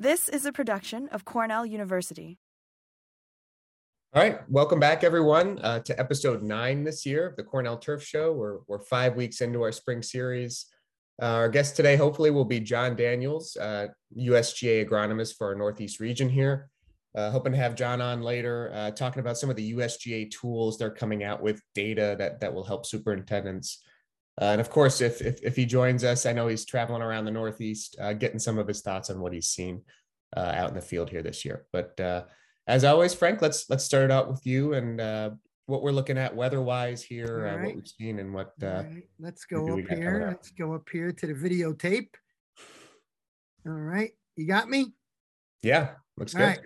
This is a production of Cornell University. All right, welcome back, everyone, uh, to episode nine this year of the Cornell Turf Show. We're, we're five weeks into our spring series. Uh, our guest today, hopefully, will be John Daniels, uh, USGA agronomist for our Northeast region here. Uh, hoping to have John on later, uh, talking about some of the USGA tools they're coming out with, data that, that will help superintendents. Uh, and of course, if, if, if he joins us, I know he's traveling around the Northeast, uh, getting some of his thoughts on what he's seen uh, out in the field here this year. But uh, as always, Frank, let's let's start out with you and uh, what we're looking at weather-wise here, uh, right. what we've seen, and what. Uh, right, let's go up here. Let's go up here to the videotape. All right, you got me? yeah, looks All good. right,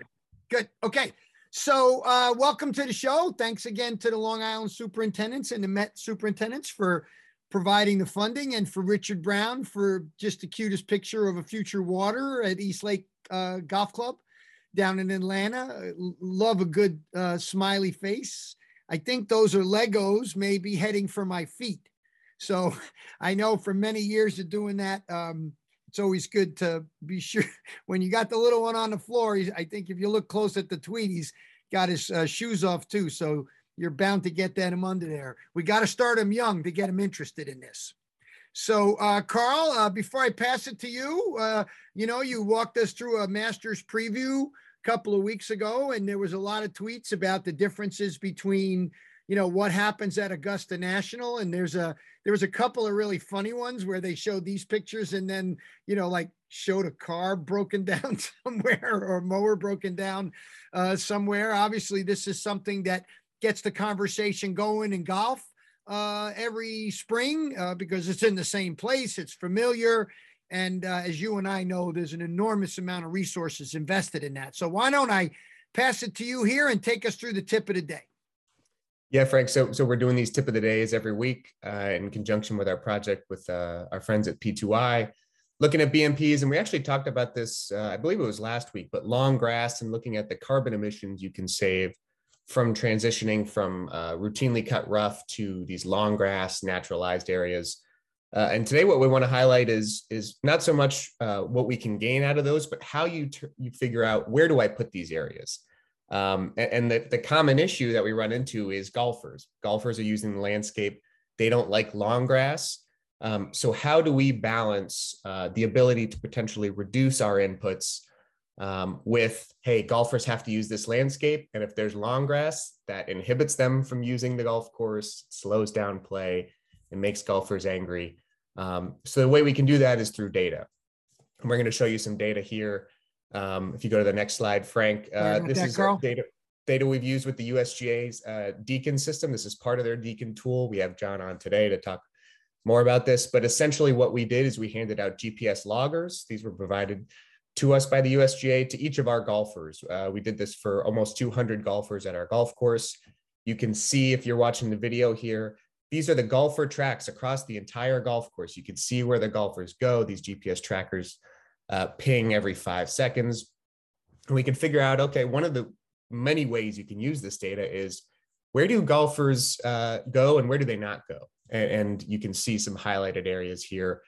good. Okay. So, uh, welcome to the show. Thanks again to the Long Island superintendents and the Met superintendents for providing the funding and for Richard Brown for just the cutest picture of a future water at East Lake uh, Golf Club down in Atlanta. Uh, Love a good uh, smiley face. I think those are Legos, maybe heading for my feet. So I know for many years of doing that, um, it's always good to be sure when you got the little one on the floor. I think if you look close at the tweet, he's got his uh, shoes off too. So you're bound to get them under there. We got to start them young to get them interested in this. So, uh, Carl, uh, before I pass it to you, uh, you know, you walked us through a master's preview a couple of weeks ago, and there was a lot of tweets about the differences between, you know, what happens at Augusta National. And there's a there was a couple of really funny ones where they showed these pictures and then, you know, like showed a car broken down somewhere or mower broken down uh, somewhere. Obviously, this is something that gets the conversation going in golf uh, every spring uh, because it's in the same place, it's familiar. And uh, as you and I know, there's an enormous amount of resources invested in that. So why don't I pass it to you here and take us through the tip of the day? Yeah, Frank. So, so we're doing these tip of the days every week uh, in conjunction with our project with uh, our friends at P2I, looking at BMPs. And we actually talked about this, uh, I believe it was last week, but long grass and looking at the carbon emissions you can save from transitioning from uh, routinely cut rough to these long grass naturalized areas. Uh, and today, what we want to highlight is is not so much uh, what we can gain out of those, but how you you figure out where do I put these areas. Um, a- and, the, the common issue that we run into is golfers. Golfers are using the landscape. They don't like long grass. Um, so how do we balance uh, the ability to potentially reduce our inputs um, with, hey, golfers have to use this landscape. And if there's long grass, that inhibits them from using the golf course, slows down play, and makes golfers angry. Um, so the way we can do that is through data. And we're going to show you some data here. Um, if you go to the next slide, Frank, uh, this is data data we've used with the USGA's uh, Deacon system. This is part of their Deacon tool. We have John on today to talk more about this. But essentially, what we did is we handed out GPS loggers. These were provided to us by the USGA to each of our golfers. Uh, we did this for almost 200 golfers at our golf course. You can see if you're watching the video here, these are the golfer tracks across the entire golf course. You can see where the golfers go. These GPS trackers uh, ping every five seconds. And we can figure out, okay, one of the many ways you can use this data is where do golfers uh, go and where do they not go? And, and you can see some highlighted areas here.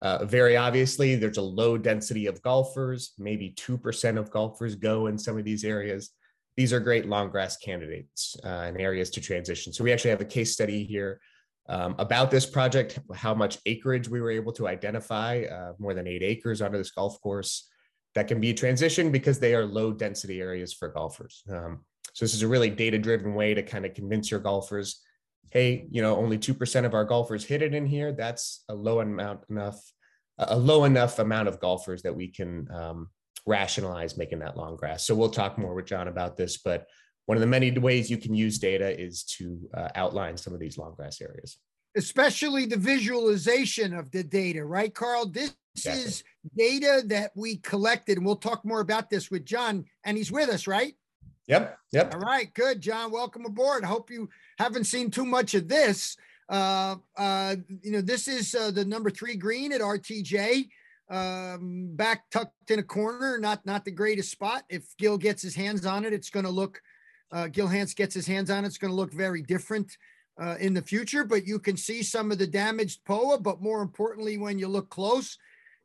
Uh, very obviously, there's a low density of golfers. Maybe 2% of golfers go in some of these areas. These are great long grass candidates uh, and areas to transition. So we actually have a case study here um, about this project, how much acreage we were able to identify, uh, more than eight acres onto this golf course that can be transitioned because they are low density areas for golfers. Um, so this is a really data driven way to kind of convince your golfers, hey, you know, only 2% of our golfers hit it in here. That's a low amount enough, a low enough amount of golfers that we can um, rationalize making that long grass. So we'll talk more with John about this, but one of the many ways you can use data is to uh, outline some of these long grass areas. especially the visualization of the data, right, Carl? This Exactly. is data that we collected, and we'll talk more about this with John, and he's with us, right? Yep. Yep. All right, good, John. Welcome aboard. Hope you haven't seen too much of this. Uh, uh, you know, this is uh, the number three green at RTJ, um, back tucked in a corner. Not not the greatest spot. If Gil gets his hands on it, it's going to look. Uh, Gil Hanse gets his hands on it. It's going to look very different uh, in the future. But you can see some of the damaged POA. But more importantly, when you look close,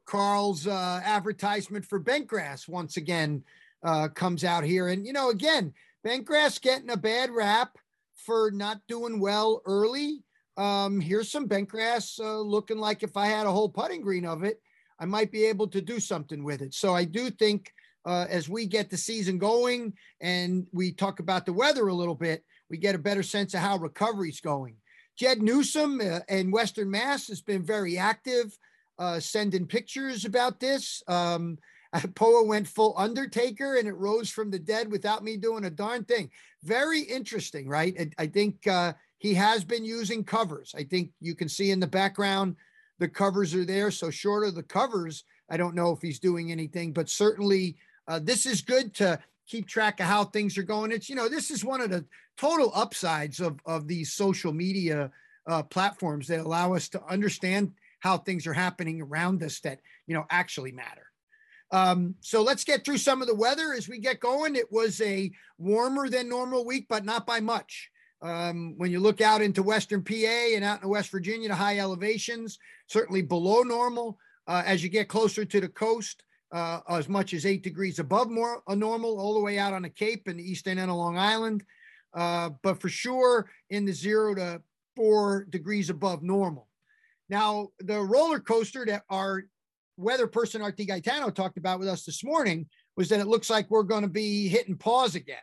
Carl's uh, advertisement for bentgrass once again uh, comes out here. And, you know, again, bentgrass getting a bad rap for not doing well early. Um, here's some bentgrass uh, looking like if I had a whole putting green of it, I might be able to do something with it. So I do think uh, as we get the season going and we talk about the weather a little bit, we get a better sense of how recovery's going. Jed Newsom uh, in Western Mass has been very active, uh, sending pictures about this. Um, Poa went full Undertaker and it rose from the dead without me doing a darn thing. Very interesting, right? I, I think uh, he has been using covers. I think you can see in the background the covers are there. So short of the covers, I don't know if he's doing anything, but certainly uh, this is good to keep track of how things are going. It's, you know, this is one of the total upsides of, of these social media uh, platforms that allow us to understand how things are happening around us that, you know, actually matter. Um, so let's get through some of the weather as we get going. It was a warmer than normal week, but not by much. Um, when you look out into Western PA and out in West Virginia to high elevations, certainly below normal. Uh, as you get closer to the coast, uh, as much as eight degrees above more normal, all the way out on the Cape and the east end of Long Island. Uh, but for sure in the zero to four degrees above normal. Now, the roller coaster that our weather person Art DeGaetano talked about with us this morning was that it looks like we're going to be hitting pause again.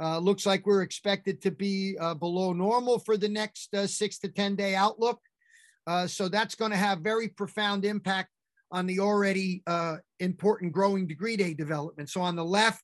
Uh, looks like we're expected to be uh, below normal for the next uh, six to 10 day outlook. Uh, so that's going to have very profound impact on the already uh, important growing degree day development. So on the left,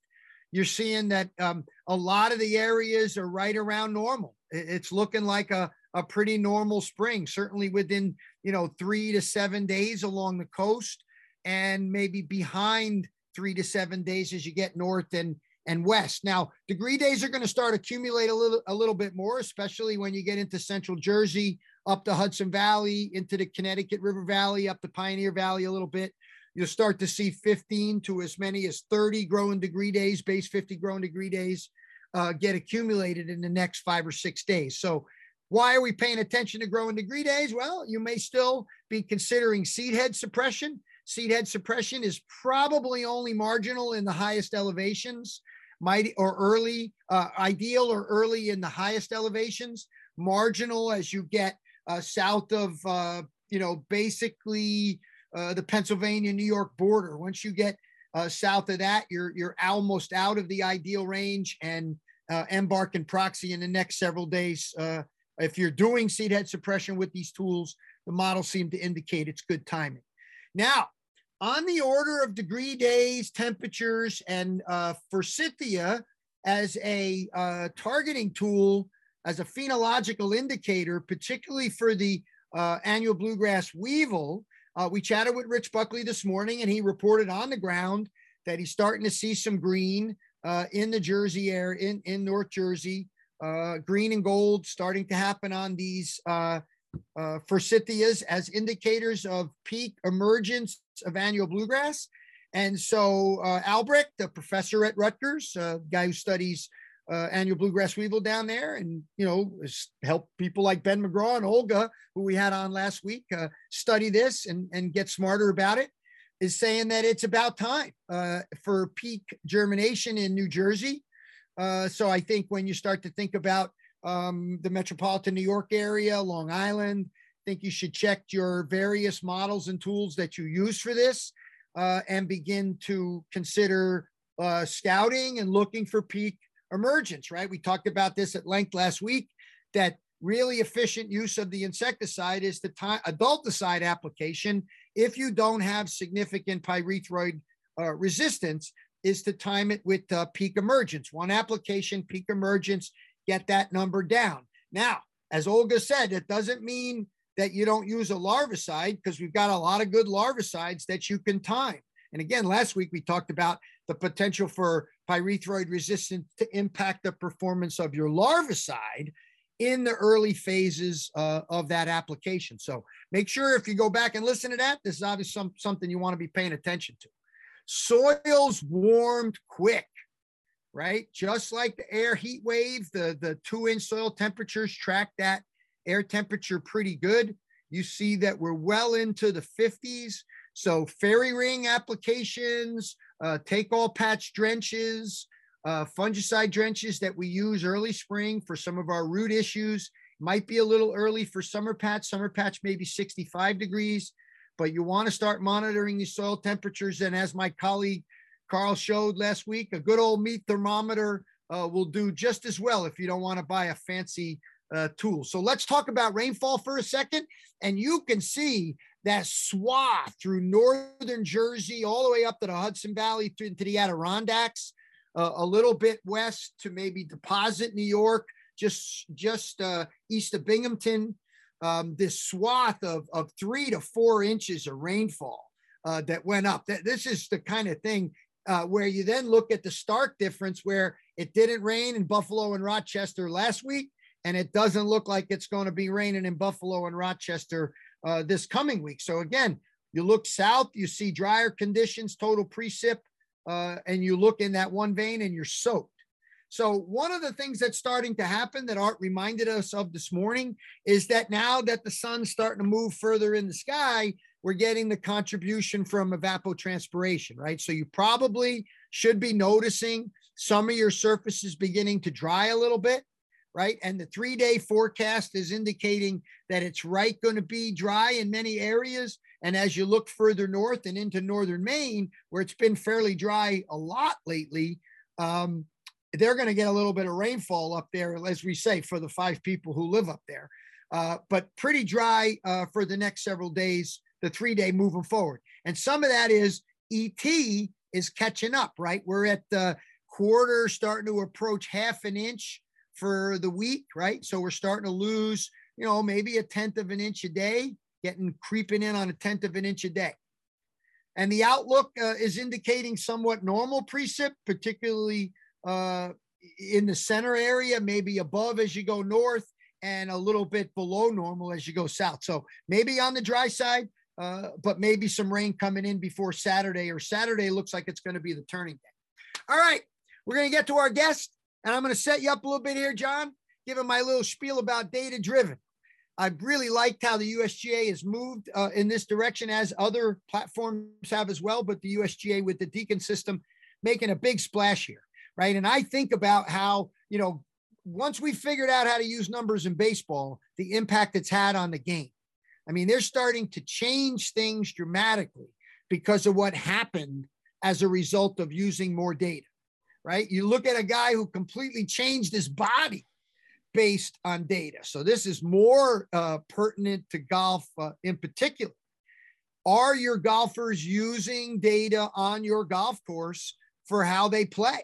you're seeing that um, a lot of the areas are right around normal. It's looking like a, a pretty normal spring, certainly within, you know, three to seven days along the coast and maybe behind three to seven days as you get north and, and west. Now, degree days are going to start accumulate a little a little bit more, especially when you get into central Jersey, up the Hudson Valley, into the Connecticut River Valley, up the Pioneer Valley a little bit. You'll start to see 15 to as many as 30 growing degree days, base 50 growing degree days, uh, get accumulated in the next five or six days. So, why are we paying attention to growing degree days? Well, you may still be considering seed head suppression. Seed head suppression is probably only marginal in the highest elevations, might or early, uh, ideal or early in the highest elevations, marginal as you get uh, south of, uh, you know, basically uh, the Pennsylvania New York border. Once you get uh, south of that, you're you're almost out of the ideal range, and uh, embark and proxy in the next several days. If you're doing seed head suppression with these tools, the model seemed to indicate it's good timing. Now, on the order of degree days, temperatures, and uh, forsythia as a uh, targeting tool as a phenological indicator, particularly for the uh, annual bluegrass weevil. Uh, we chatted with Rich Buckley this morning, and he reported on the ground that he's starting to see some green uh, in the Jersey area, in, in North Jersey, uh, green and gold starting to happen on these uh, uh, forsythias as indicators of peak emergence of annual bluegrass. And so Albrecht, the professor at Rutgers, guy who studies uh, annual bluegrass weevil down there and you know help people like ben mcgraw and olga who we had on last week uh, study this and, and get smarter about it is saying that it's about time uh, for peak germination in new jersey uh, so i think when you start to think about um, the metropolitan new york area long island I think you should check your various models and tools that you use for this uh, and begin to consider uh, scouting and looking for peak emergence, right? We talked about this at length last week that really efficient use of the insecticide is the time adulticide application. If you don't have significant pyrethroid uh, resistance, is to time it with uh, peak emergence. One application, peak emergence, get that number down. Now, as Olga said, it doesn't mean that you don't use a larvicide because we've got a lot of good larvicides that you can time. And again, last week we talked about the potential for pyrethroid resistance to impact the performance of your larvicide in the early phases uh, of that application. So make sure if you go back and listen to that, this is obviously some, something you want to be paying attention to. Soils warmed quick, right? Just like the air heat wave, the, the two inch soil temperatures track that air temperature pretty good. You see that we're well into the 50s So fairy ring applications, uh, take all patch drenches, uh, fungicide drenches that we use early spring for some of our root issues. Might be a little early for summer patch. Summer patch maybe 65 degrees, but you want to start monitoring the soil temperatures. And as my colleague Carl showed last week, a good old meat thermometer uh, will do just as well if you don't want to buy a fancy uh, tool. So let's talk about rainfall for a second. And you can see that swath through northern Jersey, all the way up to the Hudson Valley, to, to the Adirondacks, uh, a little bit west to maybe Deposit, New York, just just uh, east of Binghamton. Um, this swath of, of three to four inches of rainfall uh, that went up. That this is the kind of thing uh, where you then look at the stark difference where it didn't rain in Buffalo and Rochester last week, and it doesn't look like it's going to be raining in Buffalo and Rochester uh, this coming week. So again, you look south, you see drier conditions, total precip, uh, and you look in that one vein and you're soaked. So one of the things that's starting to happen that Art reminded us of this morning is that now that the sun's starting to move further in the sky, we're getting the contribution from evapotranspiration, right? So you probably should be noticing some of your surfaces beginning to dry a little bit right? And the three day forecast is indicating that it's right going to be dry in many areas. And as you look further north and into northern Maine, where it's been fairly dry a lot lately, um, they're going to get a little bit of rainfall up there, as we say, for the five people who live up there. Uh, but pretty dry uh, for the next several days, the three day moving forward. And some of that is ET is catching up, right? We're at the quarter starting to approach half an inch for the week, right? So we're starting to lose, you know, maybe a tenth of an inch a day, getting creeping in on a tenth of an inch a day. And the outlook uh, is indicating somewhat normal precip, particularly uh, in the center area, maybe above as you go north and a little bit below normal as you go south. So maybe on the dry side, uh, but maybe some rain coming in before Saturday, or Saturday looks like it's going to be the turning day. All right, we're going to get to our guest. And I'm going to set you up a little bit here, John, giving my little spiel about data driven. I've really liked how the USGA has moved uh, in this direction, as other platforms have as well. But the USGA with the Deacon system making a big splash here, right? And I think about how, you know, once we figured out how to use numbers in baseball, the impact it's had on the game. I mean, they're starting to change things dramatically because of what happened as a result of using more data right? You look at a guy who completely changed his body based on data. So this is more uh, pertinent to golf uh, in particular. Are your golfers using data on your golf course for how they play?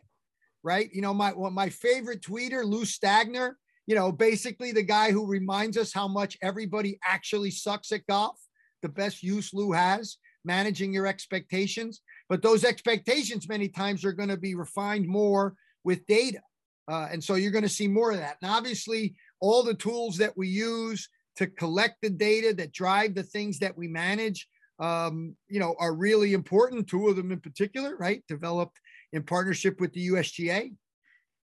Right? You know, my my favorite tweeter, Lou Stagner, you know, basically the guy who reminds us how much everybody actually sucks at golf. The best use Lou has managing your expectations. But those expectations many times are going to be refined more with data. Uh, and so you're going to see more of that. And obviously, all the tools that we use to collect the data that drive the things that we manage, um, you know, are really important. Two of them in particular, right? Developed in partnership with the USGA.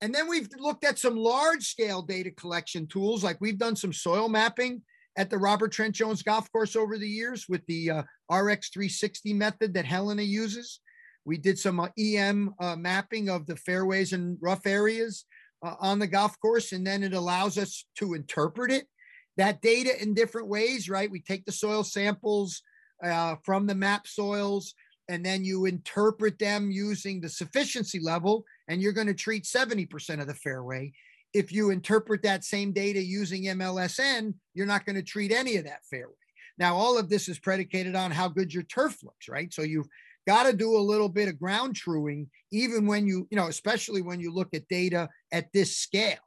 And then we've looked at some large scale data collection tools, like we've done some soil mapping at the Robert Trent Jones Golf Course over the years with the uh, RX 360 method that Helena uses. We did some uh, EM uh, mapping of the fairways and rough areas uh, on the golf course, and then it allows us to interpret it, that data in different ways, right? We take the soil samples uh, from the map soils, and then you interpret them using the sufficiency level, and you're going to treat 70% of the fairway if you interpret that same data using MLSN, you're not going to treat any of that fairway. Now, all of this is predicated on how good your turf looks, right? So you've got to do a little bit of ground truing, even when you, you know, especially when you look at data at this scale,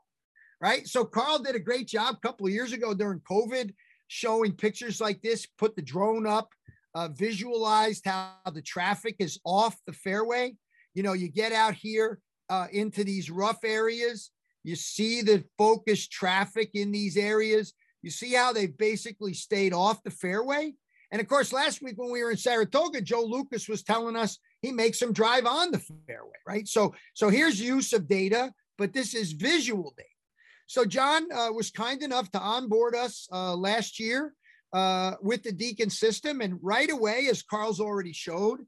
right? So Carl did a great job a couple of years ago during COVID showing pictures like this, put the drone up, uh, visualized how the traffic is off the fairway. You know, you get out here uh, into these rough areas you see the focused traffic in these areas. You see how they basically stayed off the fairway. And of course, last week when we were in Saratoga, Joe Lucas was telling us he makes them drive on the fairway, right? So, so here's use of data, but this is visual data. So John uh, was kind enough to onboard us uh, last year uh, with the Deacon system. And right away, as Carl's already showed,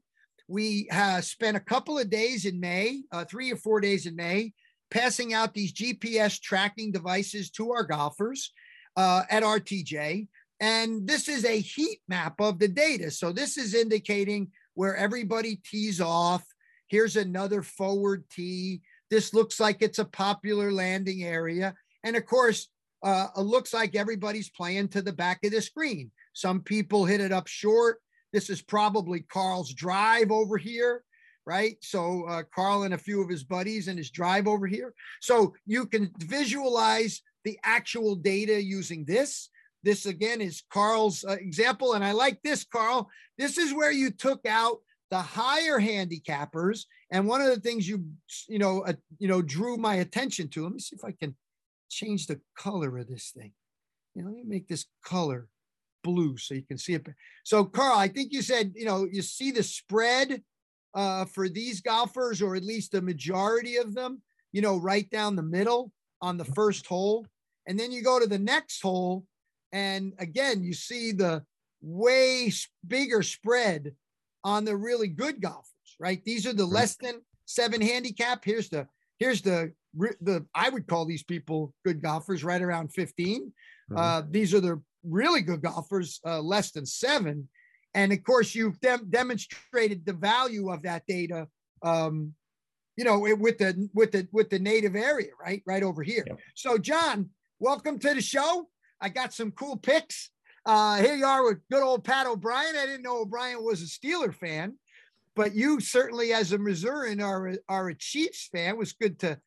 we uh, spent a couple of days in May, uh, three or four days in May, passing out these GPS tracking devices to our golfers uh, at RTJ. And this is a heat map of the data. So this is indicating where everybody tees off. Here's another forward tee. This looks like it's a popular landing area. And of course, uh, it looks like everybody's playing to the back of the screen. Some people hit it up short. This is probably Carl's drive over here, right? So uh, Carl and a few of his buddies and his drive over here. So you can visualize the actual data using this. This again is Carl's uh, example. And I like this, Carl. This is where you took out the higher handicappers. And one of the things you, you know, uh, you know, drew my attention to, let me see if I can change the color of this thing. You know, let me make this color blue so you can see it. So, Carl, I think you said, you know, you see the spread uh, for these golfers, or at least the majority of them, you know, right down the middle on the first hole. And then you go to the next hole, and again, you see the way bigger spread on the really good golfers, right? These are the less than seven handicap. Here's the here's the the I would call these people good golfers, right around 15. Mm-hmm. Uh, these are the really good golfers, uh, less than seven. And of course, you've dem- demonstrated the value of that data, um, you know, with the with the with the native area, right, right over here. Yep. So, John, welcome to the show. I got some cool picks. Uh, here you are with good old Pat O'Brien. I didn't know O'Brien was a Steeler fan, but you certainly, as a Missourian, are are a Chiefs fan. It was good to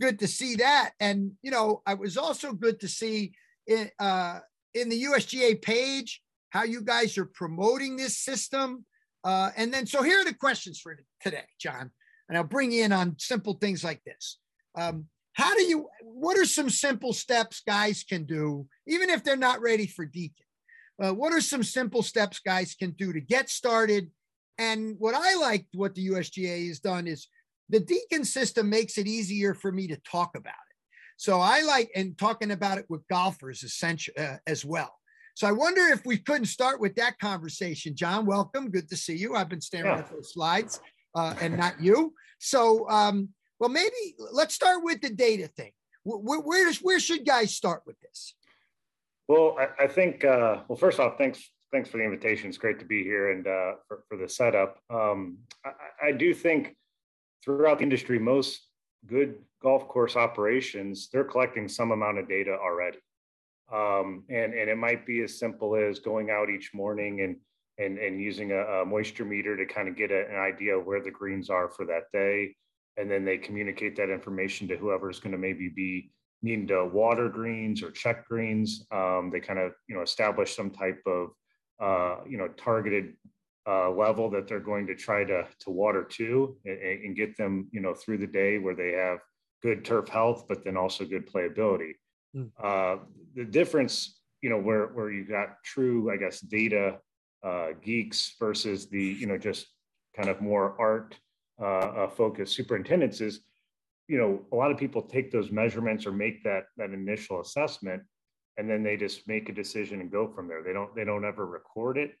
good to see that, and you know, I was also good to see it, uh, in the USGA page how you guys are promoting this system. Uh, and then, so here are the questions for today, John. And I'll bring you in on simple things like this. Um, how do you, what are some simple steps guys can do, even if they're not ready for Deacon? Uh, what are some simple steps guys can do to get started? And what I like, what the USGA has done is the Deacon system makes it easier for me to talk about it. So I like and talking about it with golfers essential uh, as well. So I wonder if we couldn't start with that conversation. John, welcome. Good to see you. I've been staring yeah. at those slides uh, and not you. So, um, well, maybe let's start with the data thing. Where, where, where should guys start with this? Well, I, I think, uh, well, first off, thanks thanks for the invitation. It's great to be here and uh, for, for the setup. Um, I, I, do think throughout the industry, most good golf course operations, they're collecting some amount of data already. Um, and, and it might be as simple as going out each morning and, and, and using a, a moisture meter to kind of get a, an idea of where the greens are for that day. And then they communicate that information to whoever's going to maybe be needing to water greens or check greens. Um, they kind of, you know, establish some type of, uh, you know, targeted uh, level that they're going to try to to water to and, and, get them you know through the day where they have good turf health but then also good playability. Mm. uh, the difference you know where where you got true i guess data uh, geeks versus the you know just kind of more art uh, uh, focused superintendents is you know a lot of people take those measurements or make that that initial assessment and then they just make a decision and go from there. They don't they don't ever record it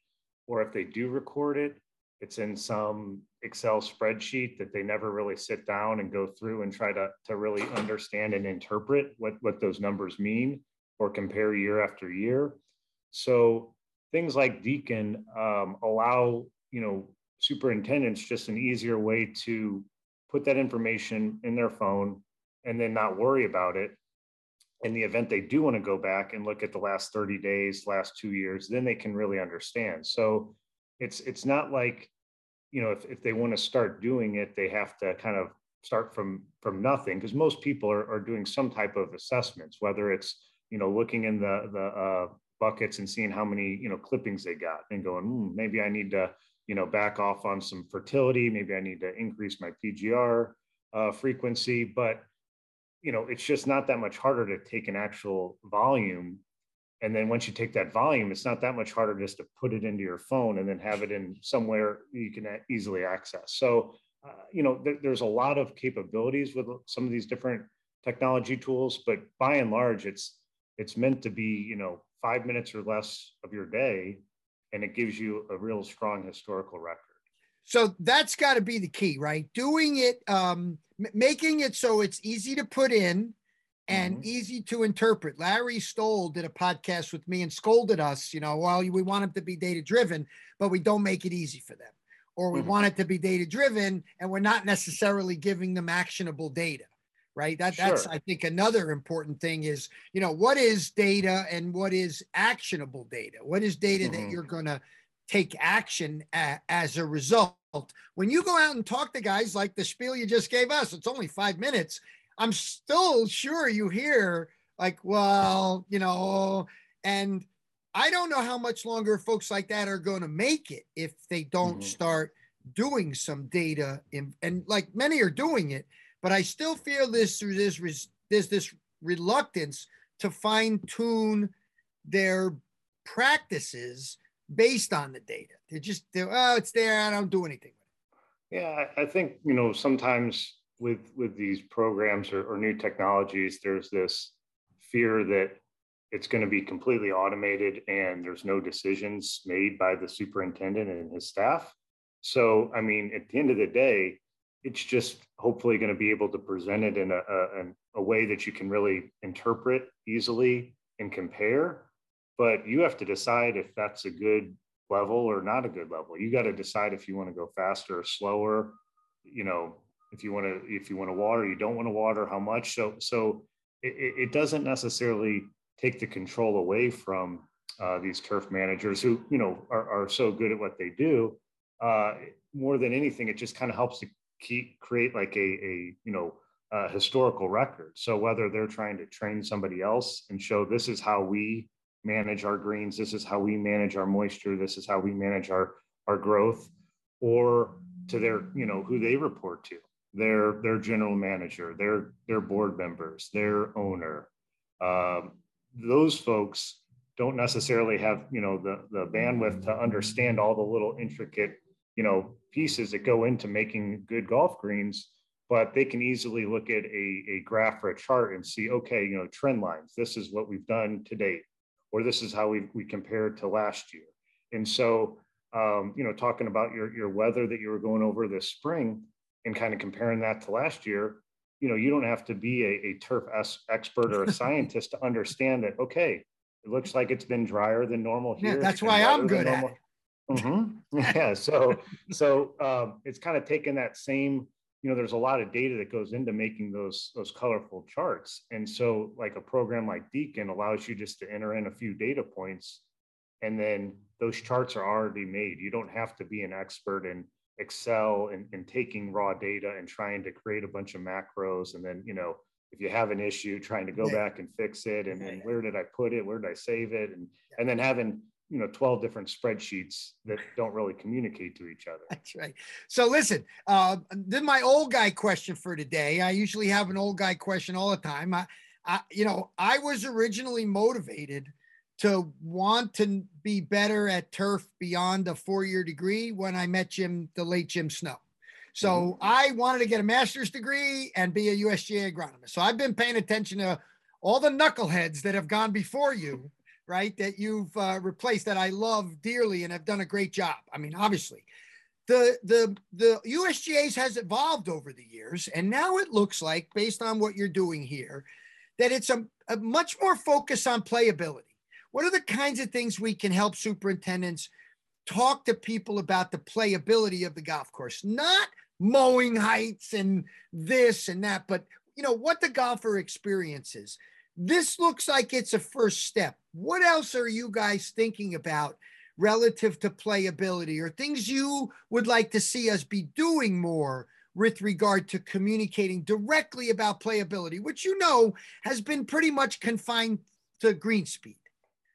or if they do record it, it's in some Excel spreadsheet that they never really sit down and go through and try to, to really understand and interpret what, what those numbers mean or compare year after year. So things like Deacon um, allow, you know, superintendents just an easier way to put that information in their phone and then not worry about it in the event they do want to go back and look at the last 30 days last two years then they can really understand. So it's it's not like you know if, if they want to start doing it they have to kind of start from from nothing because most people are, are doing some type of assessments whether it's you know looking in the the uh, buckets and seeing how many you know clippings they got and going mm, maybe i need to you know back off on some fertility. Maybe i need to increase my pgr uh, frequency. But you know, it's just not that much harder to take an actual volume. And then once you take that volume, it's not that much harder just to put it into your phone and then have it in somewhere you can easily access. So, uh, you know, th- there's a lot of capabilities with some of these different technology tools, but by and large, it's it's meant to be, you know, five minutes or less of your day, and it gives you a real strong historical record. So that's got to be the key, right? Doing it, um, making it so it's easy to put in and mm-hmm. easy to interpret. Larry Stoll did a podcast with me and scolded us, you know, well, we want them to be data driven, but we don't make it easy for them. Or we mm-hmm. want it to be data driven and we're not necessarily giving them actionable data. Right. That, sure. That's, I think, another important thing is, you know, what is data and what is actionable data? What is data mm-hmm. that you're going to take action a, as a result? When you go out and talk to guys like the spiel you just gave us, it's only five minutes I'm still sure you hear like, well, you know, and I don't know how much longer folks like that are going to make it if they don't mm-hmm. start doing some data in, and like many are doing it, but I still feel this there's there's this reluctance to fine tune their practices based on the data. They're just they're, oh, it's there. I don't do anything with it. Yeah, I think you know sometimes with with these programs or, or new technologies, there's this fear that it's going to be completely automated and there's no decisions made by the superintendent and his staff. So, I mean, at the end of the day, it's just hopefully going to be able to present it in a, a, a way that you can really interpret easily and compare. But you have to decide if that's a good level or not a good level. You got to decide if you want to go faster or slower. You know, if you want to if you want to water you don't want to water how much so so it, it doesn't necessarily take the control away from uh, these turf managers who you know are, are so good at what they do uh, more than anything it just kind of helps to keep create like a, a you know a historical record so whether they're trying to train somebody else and show this is how we manage our greens. This is how we manage our moisture. This is how we manage our our growth or to their you know who they report to their their general manager, their their board members, their owner. Um, those folks don't necessarily have you know the the bandwidth to understand all the little intricate you know pieces that go into making good golf greens but they can easily look at a, a graph or a chart and see okay you know trend lines. This is what we've done to date or this is how we, we compared to last year and so um, you know talking about your, your weather that you were going over this spring and kind of comparing that to last year, you know, you don't have to be a, a turf expert or a scientist to understand that, okay, it looks like it's been drier than normal here. Yeah, that's why I'm good at it. Mm-hmm. Yeah. So, so um, it's kind of taking that same, you know, there's a lot of data that goes into making those those colorful charts, and so like a program like Deacon allows you just to enter in a few data points, and then those charts are already made. You don't have to be an expert in Excel and, and taking raw data and trying to create a bunch of macros. And then, you know, if you have an issue, trying to go back and fix it. And, and where did I put it? Where did I save it? And, and then having, you know, 12 different spreadsheets that don't really communicate to each other. That's right. So listen, uh, then my old guy question for today. I usually have an old guy question all the time. I, I you know, I was originally motivated to want to be better at turf beyond a four year degree when I met Jim, the late Jim Snow. So mm-hmm. I wanted to get a master's degree and be a USGA agronomist. So I've been paying attention to all the knuckleheads that have gone before you, right? That you've uh, replaced that I love dearly and have done a great job. I mean, obviously, the the the USGA's has evolved over the years, and now it looks like, based on what you're doing here, that it's a, a much more focus on playability what are the kinds of things we can help superintendents talk to people about the playability of the golf course? Not mowing heights and this and that, but you know what the golfer experiences. This looks like it's a first step. What else are you guys thinking about relative to playability or things you would like to see us be doing more with regard to communicating directly about playability, which you know has been pretty much confined to green speed?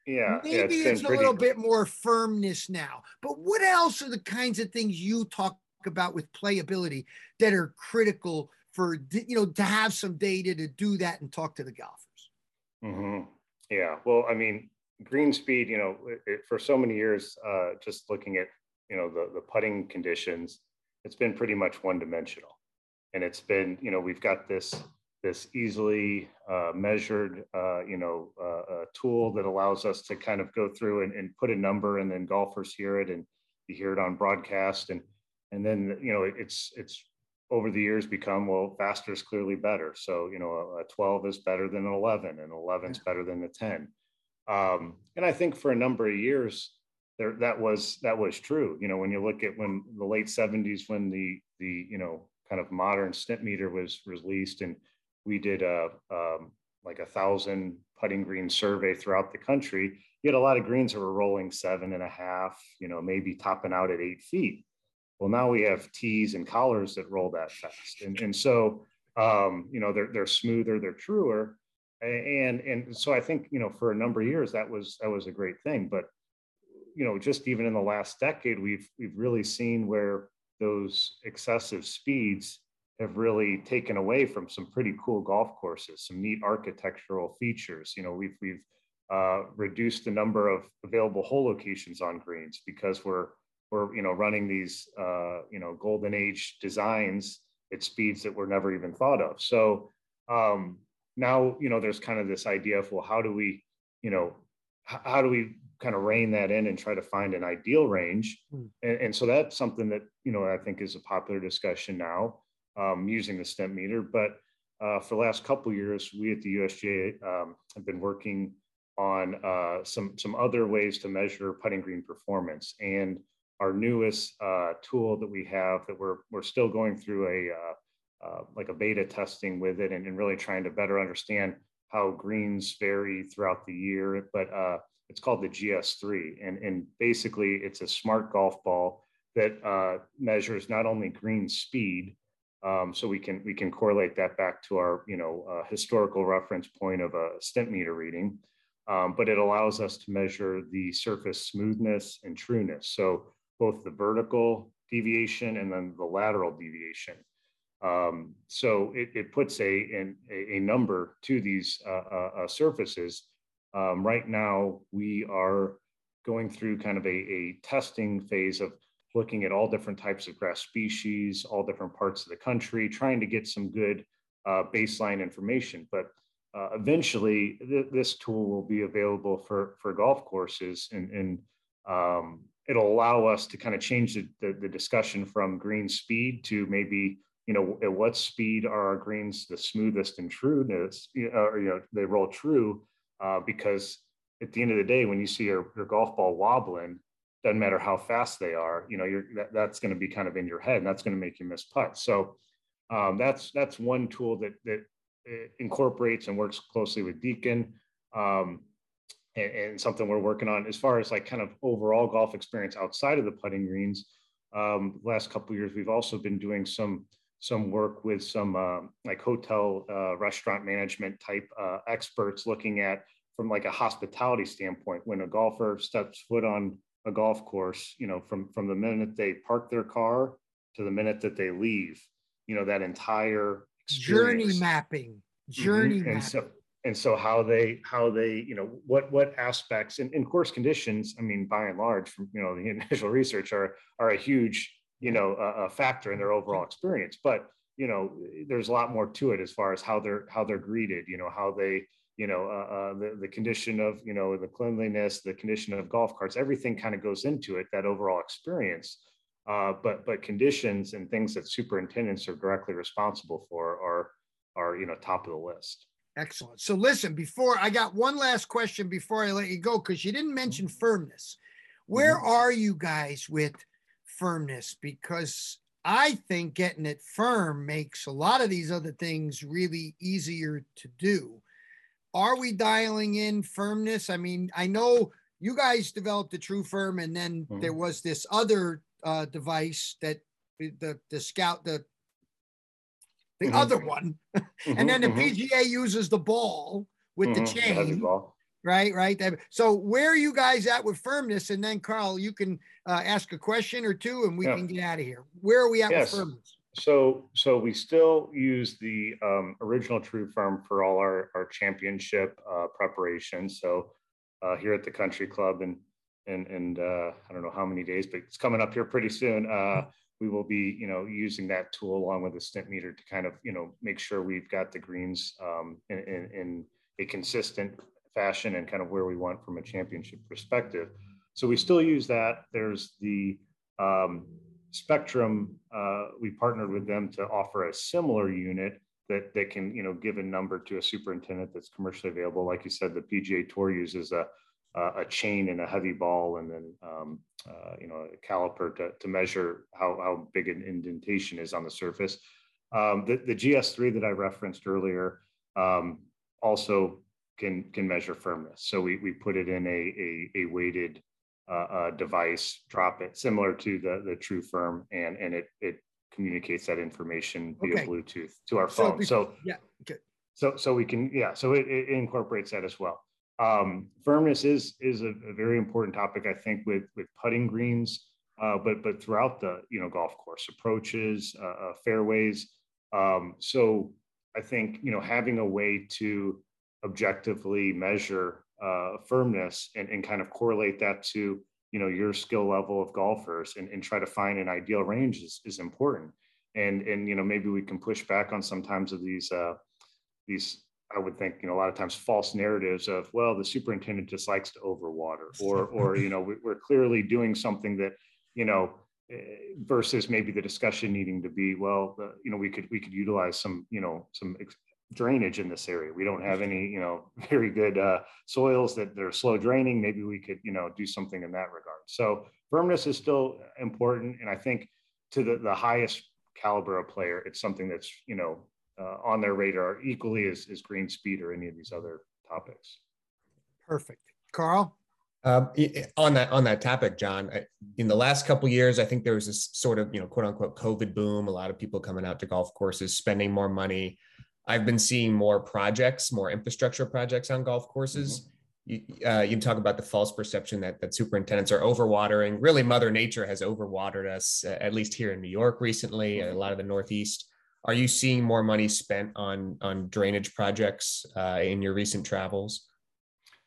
Yeah. Maybe yeah, it's, it's a little bit more firmness now. But what else are the kinds of things you talk about with playability that are critical for you know to have some data to do that and talk to the golfers? Mm-hmm. Yeah. Well, I mean, green speed. You know, it, for so many years, uh, just looking at you know the the putting conditions, it's been pretty much one dimensional, and it's been you know we've got this this easily uh, measured, uh, you know, uh, tool that allows us to kind of go through and, and, put a number, and then golfers hear it, and you hear it on broadcast, and and then you know it's it's over the years become well faster is clearly better. So you know a, 12 is better than an 11 and 11 is better than a 10 um, and i think for a number of years there that was that was true. You know when you look at when the late 70s when the the you know kind of modern Stimpmeter was released and we did a um, like a thousand putting green survey throughout the country you had a lot of greens that were rolling seven and a half you know maybe topping out at eight feet well, now we have tees and collars that roll that fast, and and so um, you know they're they're smoother, they're truer, and and so I think you know for a number of years that was that was a great thing, but you know just even in the last decade we've we've really seen where those excessive speeds have really taken away from some pretty cool golf courses, some neat architectural features. You know, we've we've uh, reduced the number of available hole locations on greens because we're we're you know running these uh, you know golden age designs at speeds that were never even thought of. So um, now you know there's kind of this idea of well, how do we you know how do we kind of rein that in and try to find an ideal range? Mm. And, and, so that's something that you know I think is a popular discussion now um, using the Stimpmeter. But uh, for the last couple years, we at the USGA um, have been working on uh, some some other ways to measure putting green performance and our newest uh, tool that we have that we're we're still going through a uh, uh, like a beta testing with it and, and, really trying to better understand how greens vary throughout the year. But uh, it's called the GS3, and and basically it's a smart golf ball that uh, measures not only green speed. Um, so we can we can correlate that back to our you know uh, historical reference point of a Stimpmeter reading, um, but it allows us to measure the surface smoothness and trueness. So both the vertical deviation and then the lateral deviation. Um, so it, it puts a, in, a, a, number to these uh, uh, uh, surfaces. Um, right now, we are going through kind of a, a, testing phase of looking at all different types of grass species, all different parts of the country, trying to get some good uh, baseline information. But uh, eventually, th- this tool will be available for, for golf courses and, and um, it'll allow us to kind of change the, the, the, discussion from green speed to maybe you know at what speed are our greens the smoothest and trueness or you know they roll true uh, because at the end of the day when you see your, your golf ball wobbling doesn't matter how fast they are you know you're that, that's going to be kind of in your head and that's going to make you miss putts. So um, that's that's one tool that that uh, incorporates and works closely with deacon um, and, and, something we're working on as far as like kind of overall golf experience outside of the putting greens. Um, last couple years, we've also been doing some some work with some uh, like hotel uh, restaurant management type uh, experts looking at from like a hospitality standpoint when a golfer steps foot on a golf course you know from from the minute they park their car to the minute that they leave you know that entire experience. journey mapping journey mm-hmm. mapping. So, and so how they how they you know what what aspects in, in course conditions i mean by and large from you know the initial research are are a huge you know a, a factor in their overall experience. But you know there's a lot more to it as far as how they're how they're greeted you know how they you know uh, uh, the, the condition of you know the cleanliness the condition of golf carts everything kind of goes into it that overall experience. Uh, but but conditions and things that superintendents are directly responsible for are are you know top of the list Excellent. So listen, before I got one last question before I let you go, because you didn't mention mm-hmm. firmness. Where mm-hmm. are you guys with firmness? Because I think getting it firm makes a lot of these other things really easier to do. Are we dialing in firmness? I mean, I know you guys developed the TruFirm, and then mm-hmm. there was this other uh, device that the the scout the the mm-hmm. other one, mm-hmm, and then the mm-hmm. PGA uses the ball with the mm-hmm. chain. Right, right. So where are you guys at with firmness? And then Carl, you can uh, ask a question or two, and we yeah. can get out of here. Where are we at yes. with firmness? So, so we still use the um, original TruFirm for all our our championship uh, preparations. So uh, here at the Country Club, and and and uh, I don't know how many days, but it's coming up here pretty soon. We will be, you know, using that tool along with the Stimpmeter to kind of, you know, make sure we've got the greens um, in, in, in, a consistent fashion and kind of where we want from a championship perspective. So we still use that. There's the um, Spectrum. Uh, we partnered with them to offer a similar unit that that can, you know, give a number to a superintendent that's commercially available. Like you said, the PGA Tour uses a a chain and a heavy ball and then um, uh, you know a caliper to, to measure how, how big an indentation is on the surface. Um, the, the GS3 that I referenced earlier um, also can can measure firmness. So we, we put it in a, a, a weighted uh, uh, device, drop it similar to the the TruFirm, and and it it communicates that information via okay. Bluetooth to our phone. So, so yeah. So so we can yeah, so it, it incorporates that as well. Um, firmness is is a, a, very important topic, I think, with with putting greens, uh, but but throughout the you know golf course approaches, uh, uh, fairways. Um, so I think you know having a way to objectively measure uh, firmness and, and kind of correlate that to you know your skill level of golfers and, and try to find an ideal range is, is important. And and you know maybe we can push back on sometimes of these uh, these I would think, you know, a lot of times false narratives of, well, the superintendent just likes to overwater, or, or you know, we're clearly doing something that, you know, eh, versus maybe the discussion needing to be, well, you know, we could we could utilize some, you know, some drainage in this area. We don't have any, you know, very good uh, soils that they're slow draining. Maybe we could, you know, do something in that regard. So firmness is still important, and I think to the the highest caliber of player, it's something that's, you know, uh, on their radar equally as, as green speed or any of these other topics. Perfect. Carl? Um, on that on that topic, John, in the last couple years, I think there was this sort of you know quote unquote COVID boom. A lot of people coming out to golf courses, spending more money. I've been seeing more projects, more infrastructure projects on golf courses. Mm-hmm. You, uh, you talk about the false perception that that superintendents are overwatering. Really, Mother Nature has overwatered us, uh, at least here in New York recently, mm-hmm. a lot of the Northeast. Are you seeing more money spent on on drainage projects uh, in your recent travels?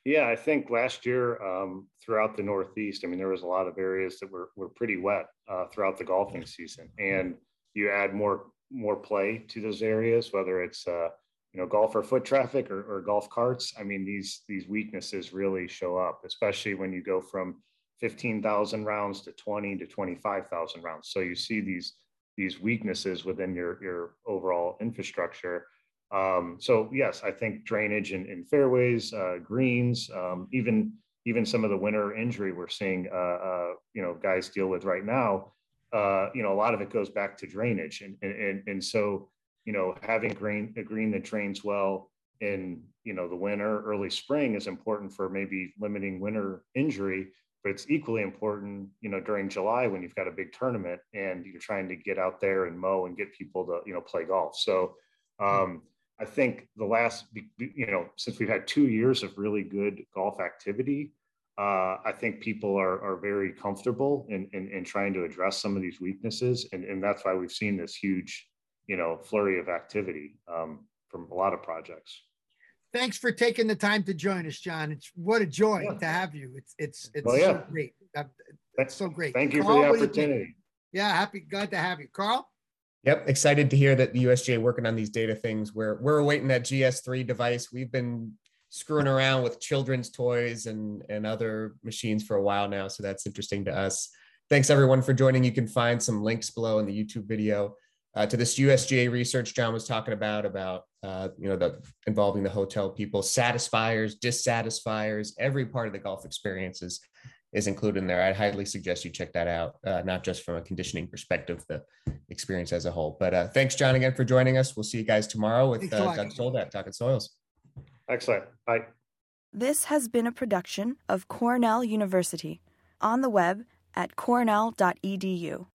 Yeah, I think last year um, throughout the Northeast, I mean, there was a lot of areas that were were pretty wet uh, throughout the golfing season, and you add more more play to those areas, whether it's uh, you know golfer foot traffic or, or golf carts. I mean, these these weaknesses really show up, especially when you go from 15,000 rounds to 20 to 25,000 rounds. So you see these these weaknesses within your your overall infrastructure. Um, so yes, I think drainage in, fairways, uh, greens, um, even even some of the winter injury we're seeing, uh, uh, you know, guys deal with right now. Uh, you know, a lot of it goes back to drainage, and and and so you know, having green a green that drains well in you know the winter, early spring is important for maybe limiting winter injury but it's equally important, you know, during July when you've got a big tournament and you're trying to get out there and mow and get people to, you know, play golf. So um, I think the last, you know, since we've had two years of really good golf activity, uh, I think people are, are very comfortable in, in, in, trying to address some of these weaknesses. And, and that's why we've seen this huge, you know, flurry of activity um, from a lot of projects thanks for taking the time to join us, John. It's what a joy yeah. to have you. It's it's it's well, yeah. so great. That's so great. Thank you Carl, for the opportunity. Yeah, happy glad to have you, Carl. Yep, excited to hear that the USGA working on these data things. We're we're awaiting that GS3 device. We've been screwing around with children's toys and and other machines for a while now, so that's interesting to us. Thanks everyone for joining. You can find some links below in the YouTube video uh, to this USGA research John was talking about, about uh, you know the involving the hotel people, satisfiers, dissatisfiers, every part of the golf experience is, is included in there. I'd highly suggest you check that out, uh, not just from a conditioning perspective, the experience as a whole. But uh, thanks, John, again for joining us. We'll see you guys tomorrow with uh, Doug Soldat talking soils. Excellent. Bye. This has been a production of Cornell University on the web at cornell.edu.